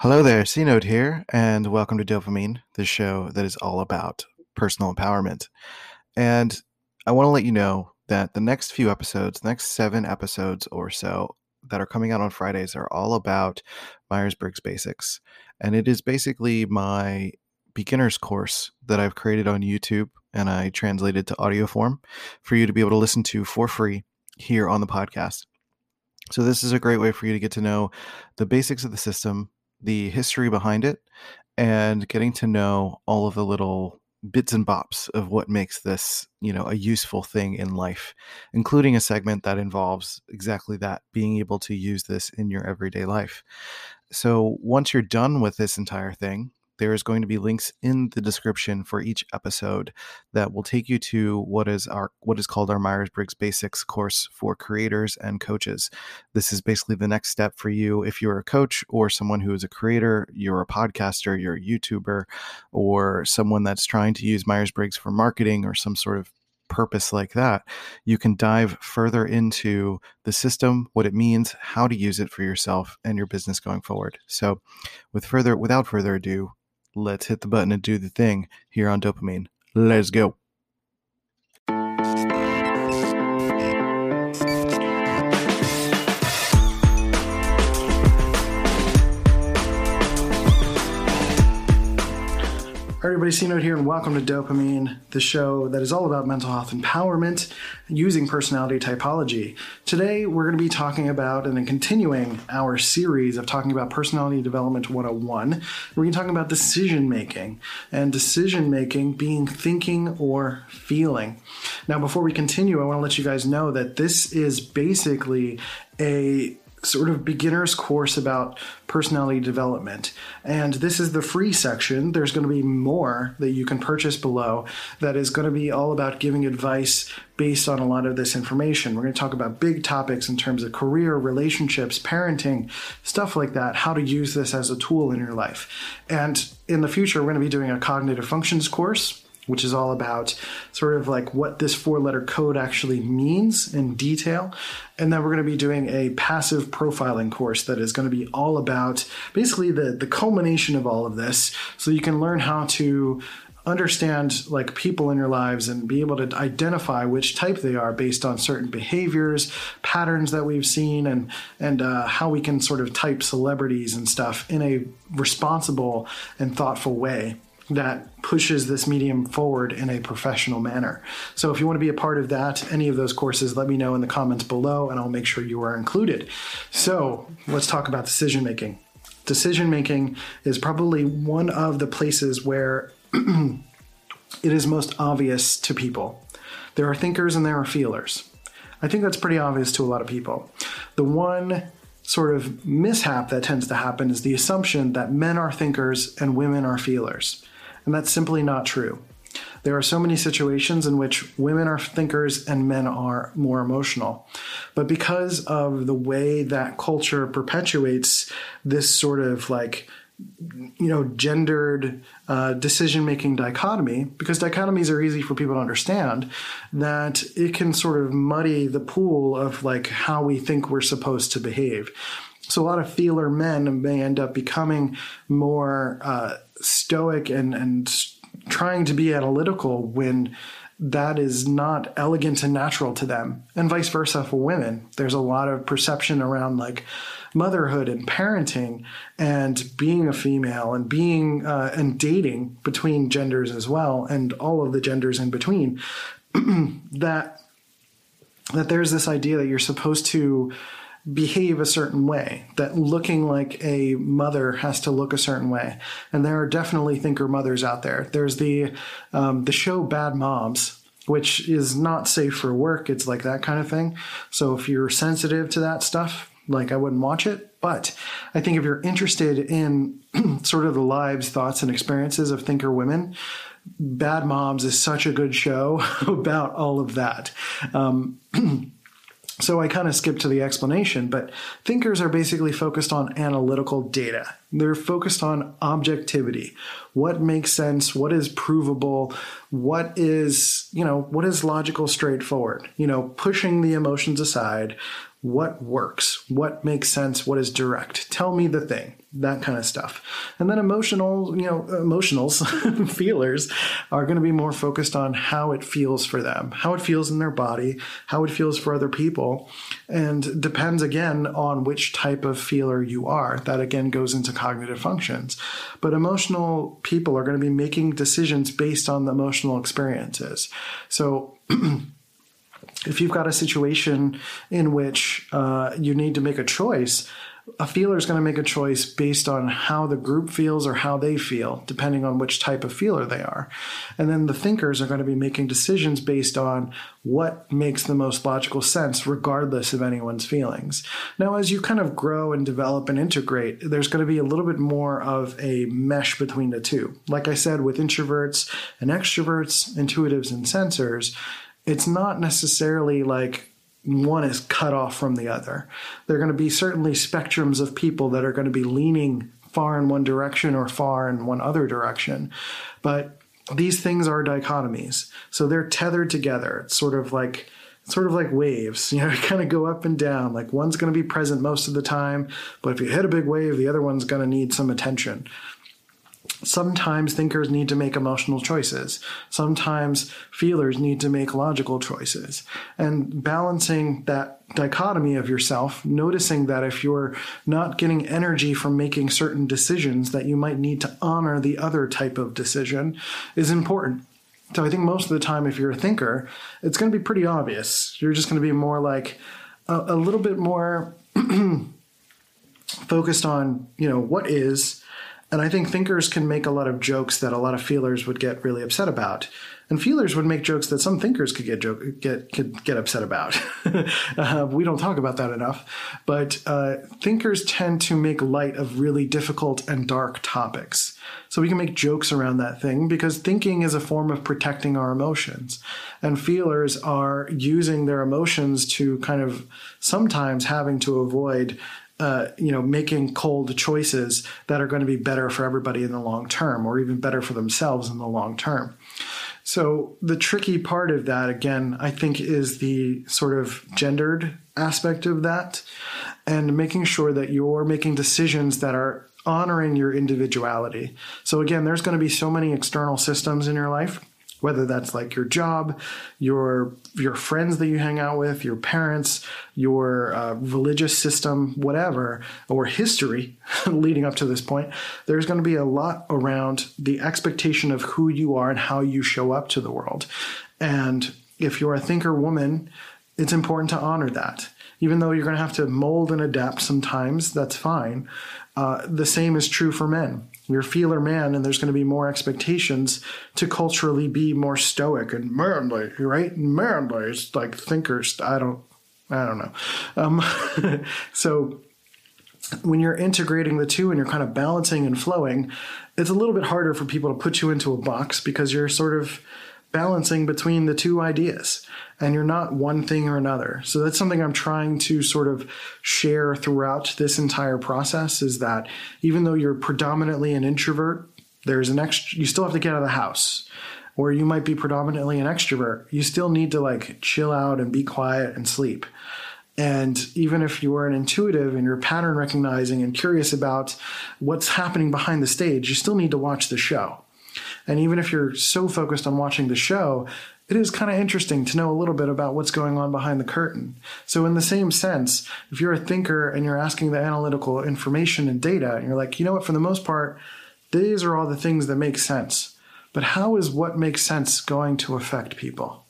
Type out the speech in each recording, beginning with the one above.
Hello there, C Note here, and welcome to Dopamine, the show that is all about personal empowerment. And I want to let you know that the next few episodes, the next seven episodes or so that are coming out on Fridays, are all about Myers Briggs Basics. And it is basically my beginner's course that I've created on YouTube and I translated to audio form for you to be able to listen to for free here on the podcast. So, this is a great way for you to get to know the basics of the system, the history behind it and getting to know all of the little bits and bops of what makes this, you know, a useful thing in life, including a segment that involves exactly that, being able to use this in your everyday life. So once you're done with this entire thing, there is going to be links in the description for each episode that will take you to what is our what is called our Myers-Briggs Basics course for creators and coaches. This is basically the next step for you if you're a coach or someone who is a creator, you're a podcaster, you're a YouTuber, or someone that's trying to use Myers-Briggs for marketing or some sort of purpose like that, you can dive further into the system, what it means, how to use it for yourself and your business going forward. So, with further without further ado, let's hit the button and do the thing here on dopamine. Let's go. Everybody, C Note here, and welcome to Dopamine, the show that is all about mental health empowerment using personality typology. Today, we're going to be talking about and then continuing our series of talking about Personality Development 101. We're going to talk about decision making, and decision making being thinking or feeling. Now, before we continue, I want to let you guys know that this is basically a sort of beginner's course about personality development. And this is the free section. There's going to be more that you can purchase below that is going to be all about giving advice based on a lot of this information. We're going to talk about big topics in terms of career, relationships, parenting, stuff like that, how to use this as a tool in your life. And in the future, we're going to be doing a cognitive functions course which is all about sort of like what this four letter code actually means in detail. And then we're going to be doing a passive profiling course that is going to be all about basically the, the culmination of all of this. So you can learn how to understand like people in your lives and be able to identify which type they are based on certain behaviors patterns that we've seen and and uh, how we can sort of type celebrities and stuff in a responsible and thoughtful way that pushes this medium forward in a professional manner. So if you want to be a part of that, any of those courses, let me know in the comments below and I'll make sure you are included. So let's talk about decision making. Decision making is probably one of the places where it is most obvious to people. There are thinkers and there are feelers. I think that's pretty obvious to a lot of people. The one sort of mishap that tends to happen is the assumption that men are thinkers and women are feelers. And that's simply not true. There are so many situations in which women are thinkers and men are more emotional. But because of the way that culture perpetuates this sort of like, you know, gendered uh, decision making dichotomy, because dichotomies are easy for people to understand, that it can sort of muddy the pool of like how we think we're supposed to behave. So a lot of feeler men may end up becoming more uh, stoic and and trying to be analytical when that is not elegant and natural to them and vice versa for women. There's a lot of perception around like motherhood and parenting and being a female and being uh, and dating between genders as well and all of the genders in between that that there's this idea that you're supposed to behave a certain way, that looking like a mother has to look a certain way. And there are definitely thinker mothers out there. There's the um, the show Bad Moms, which is not safe for work. It's like that kind of thing. So if you're sensitive to that stuff, like I wouldn't watch it. But I think if you're interested in sort of the lives, thoughts, and experiences of thinker women, Bad Moms is such a good show about all of that. Um, So I kind of skipped to the explanation, but thinkers are basically focused on analytical data. They're focused on objectivity. What makes sense? What is provable? What is, you know, what is logical, straightforward? You know, pushing the emotions aside, what works, what makes sense, what is direct. Tell me the thing, that kind of stuff. And then emotional, you know, emotionals, feelers are going to be more focused on how it feels for them, how it feels in their body, how it feels for other people. And depends again on which type of feeler you are. That again goes into cognitive functions. But emotional people are going to be making decisions based on the emotional experiences. So, if you've got a situation in which uh, you need to make a choice, a feeler is going to make a choice based on how the group feels or how they feel, depending on which type of feeler they are. And then the thinkers are going to be making decisions based on what makes the most logical sense, regardless of anyone's feelings. Now, as you kind of grow and develop and integrate, there's going to be a little bit more of a mesh between the two. Like I said, with introverts and extroverts, intuitives and sensors, it's not necessarily like one is cut off from the other. There are going to be certainly spectrums of people that are going to be leaning far in one direction or far in one other direction. But these things are dichotomies. So they're tethered together. It's sort of like sort of like waves, you know, kind of go up and down. Like one's going to be present most of the time, but if you hit a big wave, the other one's going to need some attention. Sometimes thinkers need to make emotional choices. Sometimes feelers need to make logical choices. And balancing that dichotomy of yourself, noticing that if you're not getting energy from making certain decisions, that you might need to honor the other type of decision is important. So I think most of the time, if you're a thinker, it's going to be pretty obvious. You're just going to be more like a, a little bit more focused on, you know, what is and I think thinkers can make a lot of jokes that a lot of feelers would get really upset about. And feelers would make jokes that some thinkers could get joke, get could get upset about. uh, we don't talk about that enough, but uh, thinkers tend to make light of really difficult and dark topics. So we can make jokes around that thing because thinking is a form of protecting our emotions, and feelers are using their emotions to kind of sometimes having to avoid uh, you know, making cold choices that are going to be better for everybody in the long term, or even better for themselves in the long term. So the tricky part of that, again, I think, is the sort of gendered aspect of that, and making sure that you're making decisions that are honoring your individuality. So again, there's going to be so many external systems in your life whether that's like your job, your your friends that you hang out with, your parents, your uh, religious system, whatever, or history leading up to this point. There's going to be a lot around the expectation of who you are and how you show up to the world. And if you're a thinker woman, it's important to honor that. Even though you're going to have to mold and adapt sometimes, that's fine. Uh, the same is true for men you're feeler man and there's going to be more expectations to culturally be more stoic and manly right? Manly it's like thinkers i don't i don't know. Um, so when you're integrating the two and you're kind of balancing and flowing it's a little bit harder for people to put you into a box because you're sort of balancing between the two ideas and you're not one thing or another. So that's something I'm trying to sort of share throughout this entire process is that even though you're predominantly an introvert, there's an extra, you still have to get out of the house. Or you might be predominantly an extrovert. You still need to like chill out and be quiet and sleep. And even if you are an intuitive and you're pattern recognizing and curious about what's happening behind the stage, you still need to watch the show. And even if you're so focused on watching the show, it is kind of interesting to know a little bit about what's going on behind the curtain. So, in the same sense, if you're a thinker and you're asking the analytical information and data, and you're like, you know what, for the most part, these are all the things that make sense. But how is what makes sense going to affect people?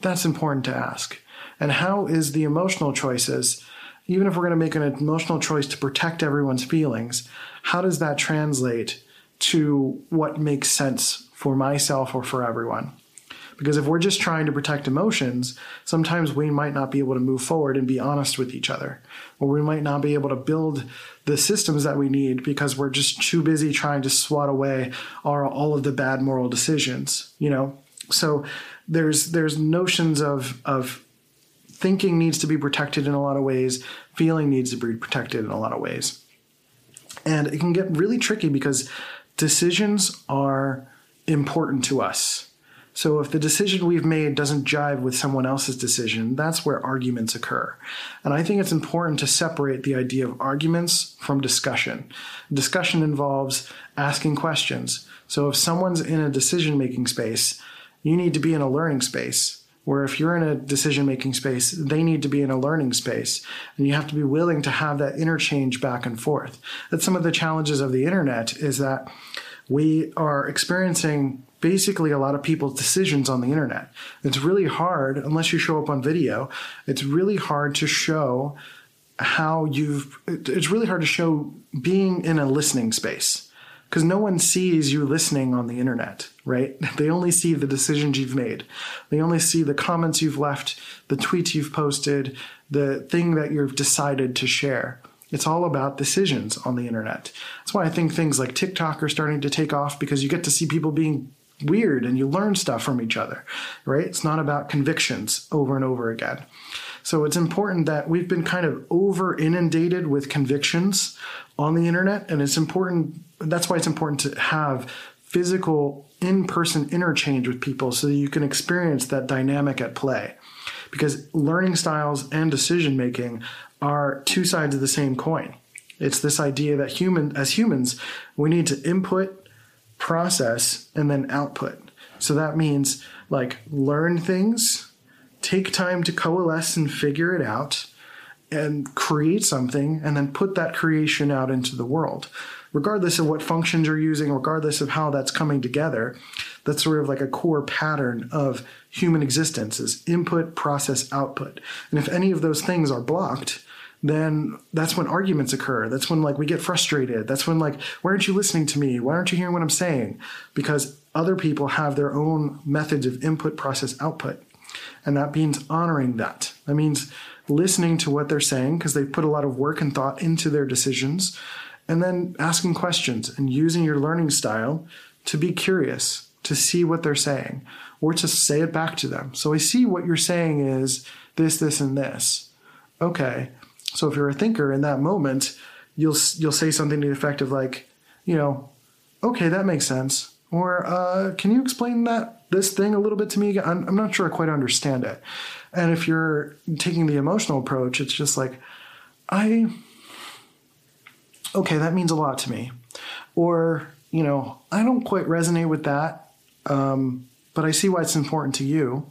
That's important to ask. And how is the emotional choices, even if we're going to make an emotional choice to protect everyone's feelings, how does that translate to what makes sense for myself or for everyone? Because if we're just trying to protect emotions, sometimes we might not be able to move forward and be honest with each other. Or we might not be able to build the systems that we need because we're just too busy trying to swat away our, all of the bad moral decisions, you know? So there's there's notions of of thinking needs to be protected in a lot of ways, feeling needs to be protected in a lot of ways. And it can get really tricky because decisions are important to us So if the decision we've made doesn't jive with someone else's decision, that's where arguments occur. And I think it's important to separate the idea of arguments from discussion. Discussion involves asking questions. So if someone's in a decision making space, you need to be in a learning space. Where if you're in a decision making space, they need to be in a learning space. And you have to be willing to have that interchange back and forth. That's some of the challenges of the internet is that we are experiencing basically a lot of people's decisions on the internet. It's really hard, unless you show up on video, it's really hard to show how you've, it's really hard to show being in a listening space because no one sees you listening on the internet, right? They only see the decisions you've made. They only see the comments you've left, the tweets you've posted, the thing that you've decided to share. It's all about decisions on the internet. That's why I think things like TikTok are starting to take off because you get to see people being weird and you learn stuff from each other, right? It's not about convictions over and over again. So it's important that we've been kind of over inundated with convictions on the internet. And it's important, that's why it's important to have physical in person interchange with people so that you can experience that dynamic at play. Because learning styles and decision making are two sides of the same coin. It's this idea that human as humans, we need to input process, and then output. So that means like learn things, take time to coalesce and figure it out, and create something, and then put that creation out into the world. Regardless of what functions you're using, regardless of how that's coming together, that's sort of like a core pattern of human existence is input, process, output. And if any of those things are blocked, then that's when arguments occur. That's when like we get frustrated. That's when like, why aren't you listening to me? Why aren't you hearing what I'm saying? Because other people have their own methods of input, process, output. And that means honoring that. That means listening to what they're saying because they put a lot of work and thought into their decisions. And then asking questions and using your learning style to be curious, to see what they're saying, or to say it back to them. So I see what you're saying is this, this, and this. Okay, so if you're a thinker in that moment, you'll you'll say something to the effect of like, you know, okay, that makes sense. Or uh, can you explain that this thing a little bit to me? I'm, I'm not sure I quite understand it. And if you're taking the emotional approach, it's just like, I okay, that means a lot to me. Or you know, I don't quite resonate with that, um, but I see why it's important to you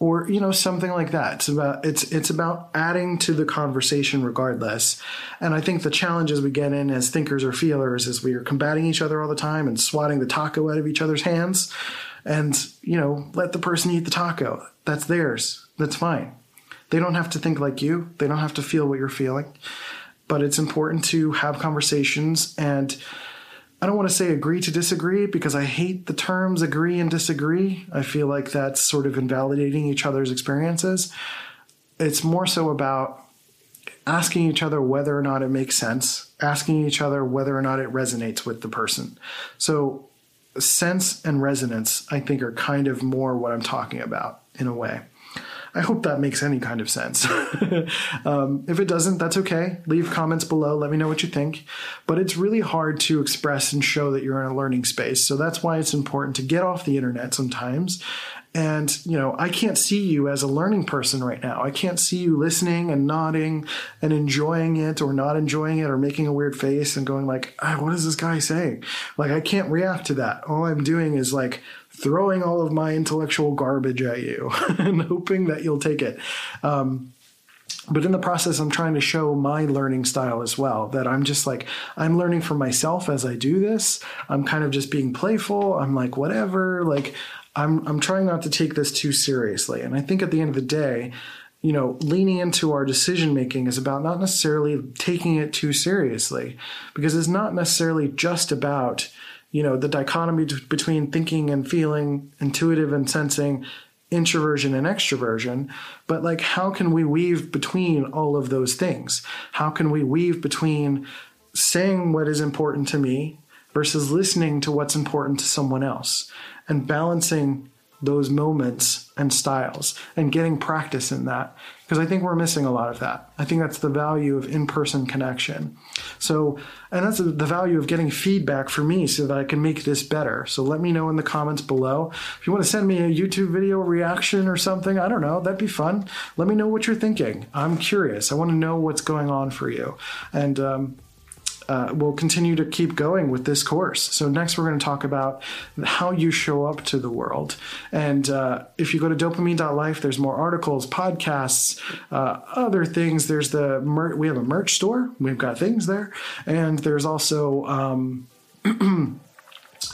or you know something like that it's about it's it's about adding to the conversation regardless and i think the challenges we get in as thinkers or feelers is we are combating each other all the time and swatting the taco out of each other's hands and you know let the person eat the taco that's theirs that's fine they don't have to think like you they don't have to feel what you're feeling but it's important to have conversations and I don't want to say agree to disagree because I hate the terms agree and disagree. I feel like that's sort of invalidating each other's experiences. It's more so about asking each other whether or not it makes sense, asking each other whether or not it resonates with the person. So, sense and resonance, I think, are kind of more what I'm talking about in a way. I hope that makes any kind of sense. um, if it doesn't, that's okay. Leave comments below. Let me know what you think. But it's really hard to express and show that you're in a learning space. So that's why it's important to get off the internet sometimes and, you know, I can't see you as a learning person right now. I can't see you listening and nodding and enjoying it or not enjoying it or making a weird face and going like, ah, what is this guy saying? Like, I can't react to that. All I'm doing is like throwing all of my intellectual garbage at you and hoping that you'll take it. Um, but in the process i'm trying to show my learning style as well that i'm just like i'm learning for myself as i do this i'm kind of just being playful i'm like whatever like I'm I'm trying not to take this too seriously. And I think at the end of the day, you know, leaning into our decision making is about not necessarily taking it too seriously because it's not necessarily just about, you know, the dichotomy between thinking and feeling, intuitive and sensing, introversion and extroversion, but like how can we weave between all of those things? How can we weave between saying what is important to me versus listening to what's important to someone else? And balancing those moments and styles and getting practice in that because I think we're missing a lot of that. I think that's the value of in person connection. So, and that's the value of getting feedback for me so that I can make this better. So, let me know in the comments below. If you want to send me a YouTube video reaction or something, I don't know, that'd be fun. Let me know what you're thinking. I'm curious. I want to know what's going on for you. And, um, uh, we'll continue to keep going with this course. So, next, we're going to talk about how you show up to the world. And uh, if you go to dopamine.life, there's more articles, podcasts, uh, other things. There's the we have a merch store, we've got things there. And there's also um,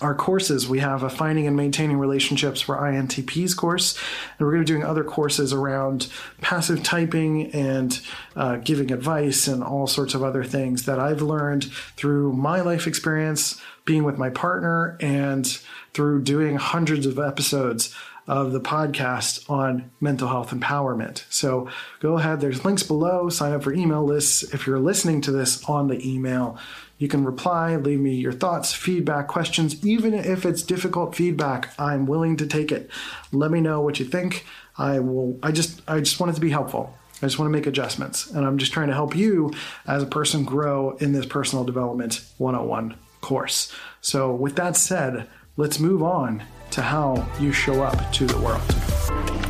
our courses. We have a finding and maintaining relationships for INTPs course, and we're going to be doing other courses around passive typing and uh, giving advice and all sorts of other things that I've learned through my life experience, being with my partner, and through doing hundreds of episodes of the podcast on mental health empowerment. So go ahead, there's links below, sign up for email lists. If you're listening to this on the email, you can reply, leave me your thoughts, feedback, questions. Even if it's difficult feedback, I'm willing to take it. Let me know what you think. I will I just I just want it to be helpful. I just want to make adjustments. And I'm just trying to help you as a person grow in this personal development 101 course. So with that said, let's move on to how you show up to the world.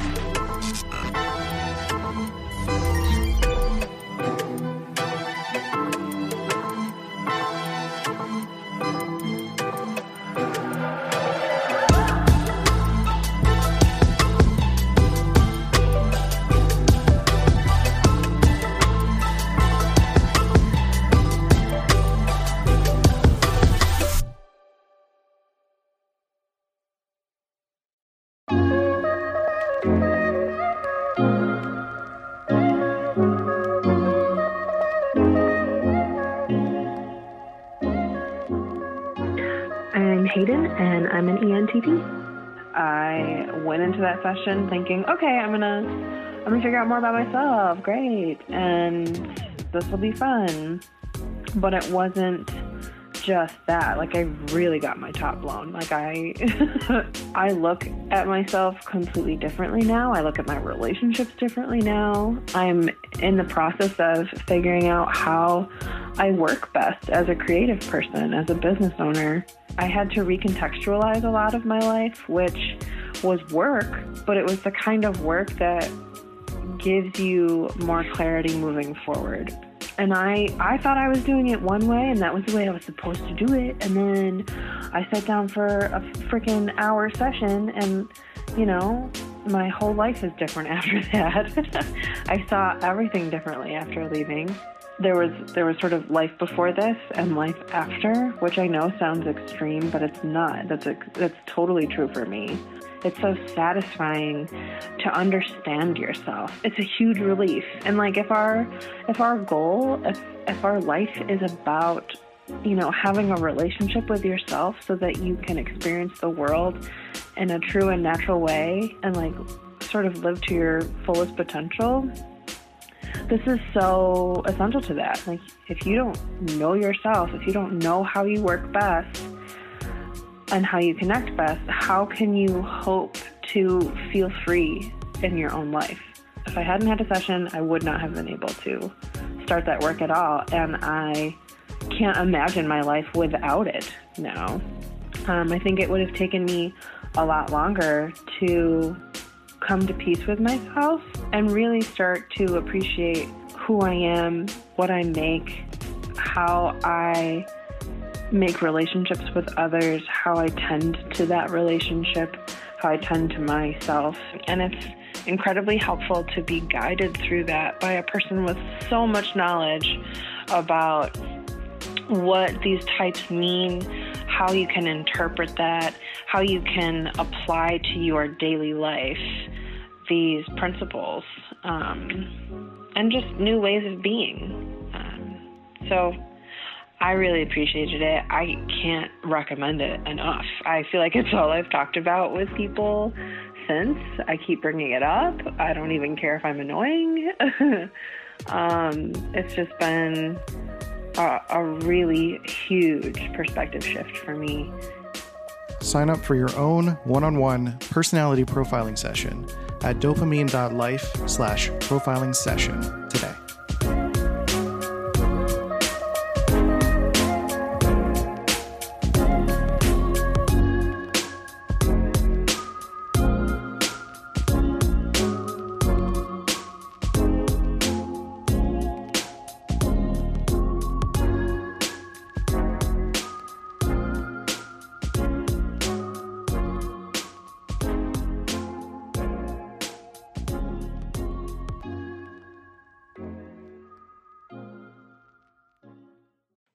I'm an ENTP. I went into that session thinking, okay, I'm gonna, I'm gonna figure out more about myself. Great, and this will be fun. But it wasn't just that. Like I really got my top blown. Like I, I look at myself completely differently now. I look at my relationships differently now. I'm in the process of figuring out how I work best as a creative person, as a business owner. I had to recontextualize a lot of my life, which was work, but it was the kind of work that gives you more clarity moving forward. And I, I thought I was doing it one way, and that was the way I was supposed to do it. And then I sat down for a freaking hour session, and you know, my whole life is different after that. I saw everything differently after leaving there was there was sort of life before this and life after, which I know sounds extreme, but it's not. That's that's totally true for me. It's so satisfying to understand yourself. It's a huge relief. And like if our if our goal, if if our life is about you know, having a relationship with yourself so that you can experience the world in a true and natural way and like sort of live to your fullest potential, this is so essential to that. Like, if you don't know yourself, if you don't know how you work best and how you connect best, how can you hope to feel free in your own life? If I hadn't had a session, I would not have been able to start that work at all. And I can't imagine my life without it now. Um, I think it would have taken me a lot longer to come to peace with myself and really start to appreciate who I am, what I make, how I make relationships with others, how I tend to that relationship, how I tend to myself. And it's incredibly helpful to be guided through that by a person with so much knowledge about what these types mean, how you can interpret that, how you can apply to your daily life these principles um, and just new ways of being. Um, so I really appreciated it. I can't recommend it enough. I feel like it's all I've talked about with people since. I keep bringing it up. I don't even care if I'm annoying. um, it's just been a, a really huge perspective shift for me Sign up for your own one-on-one personality profiling session at dopamine.life slash profiling session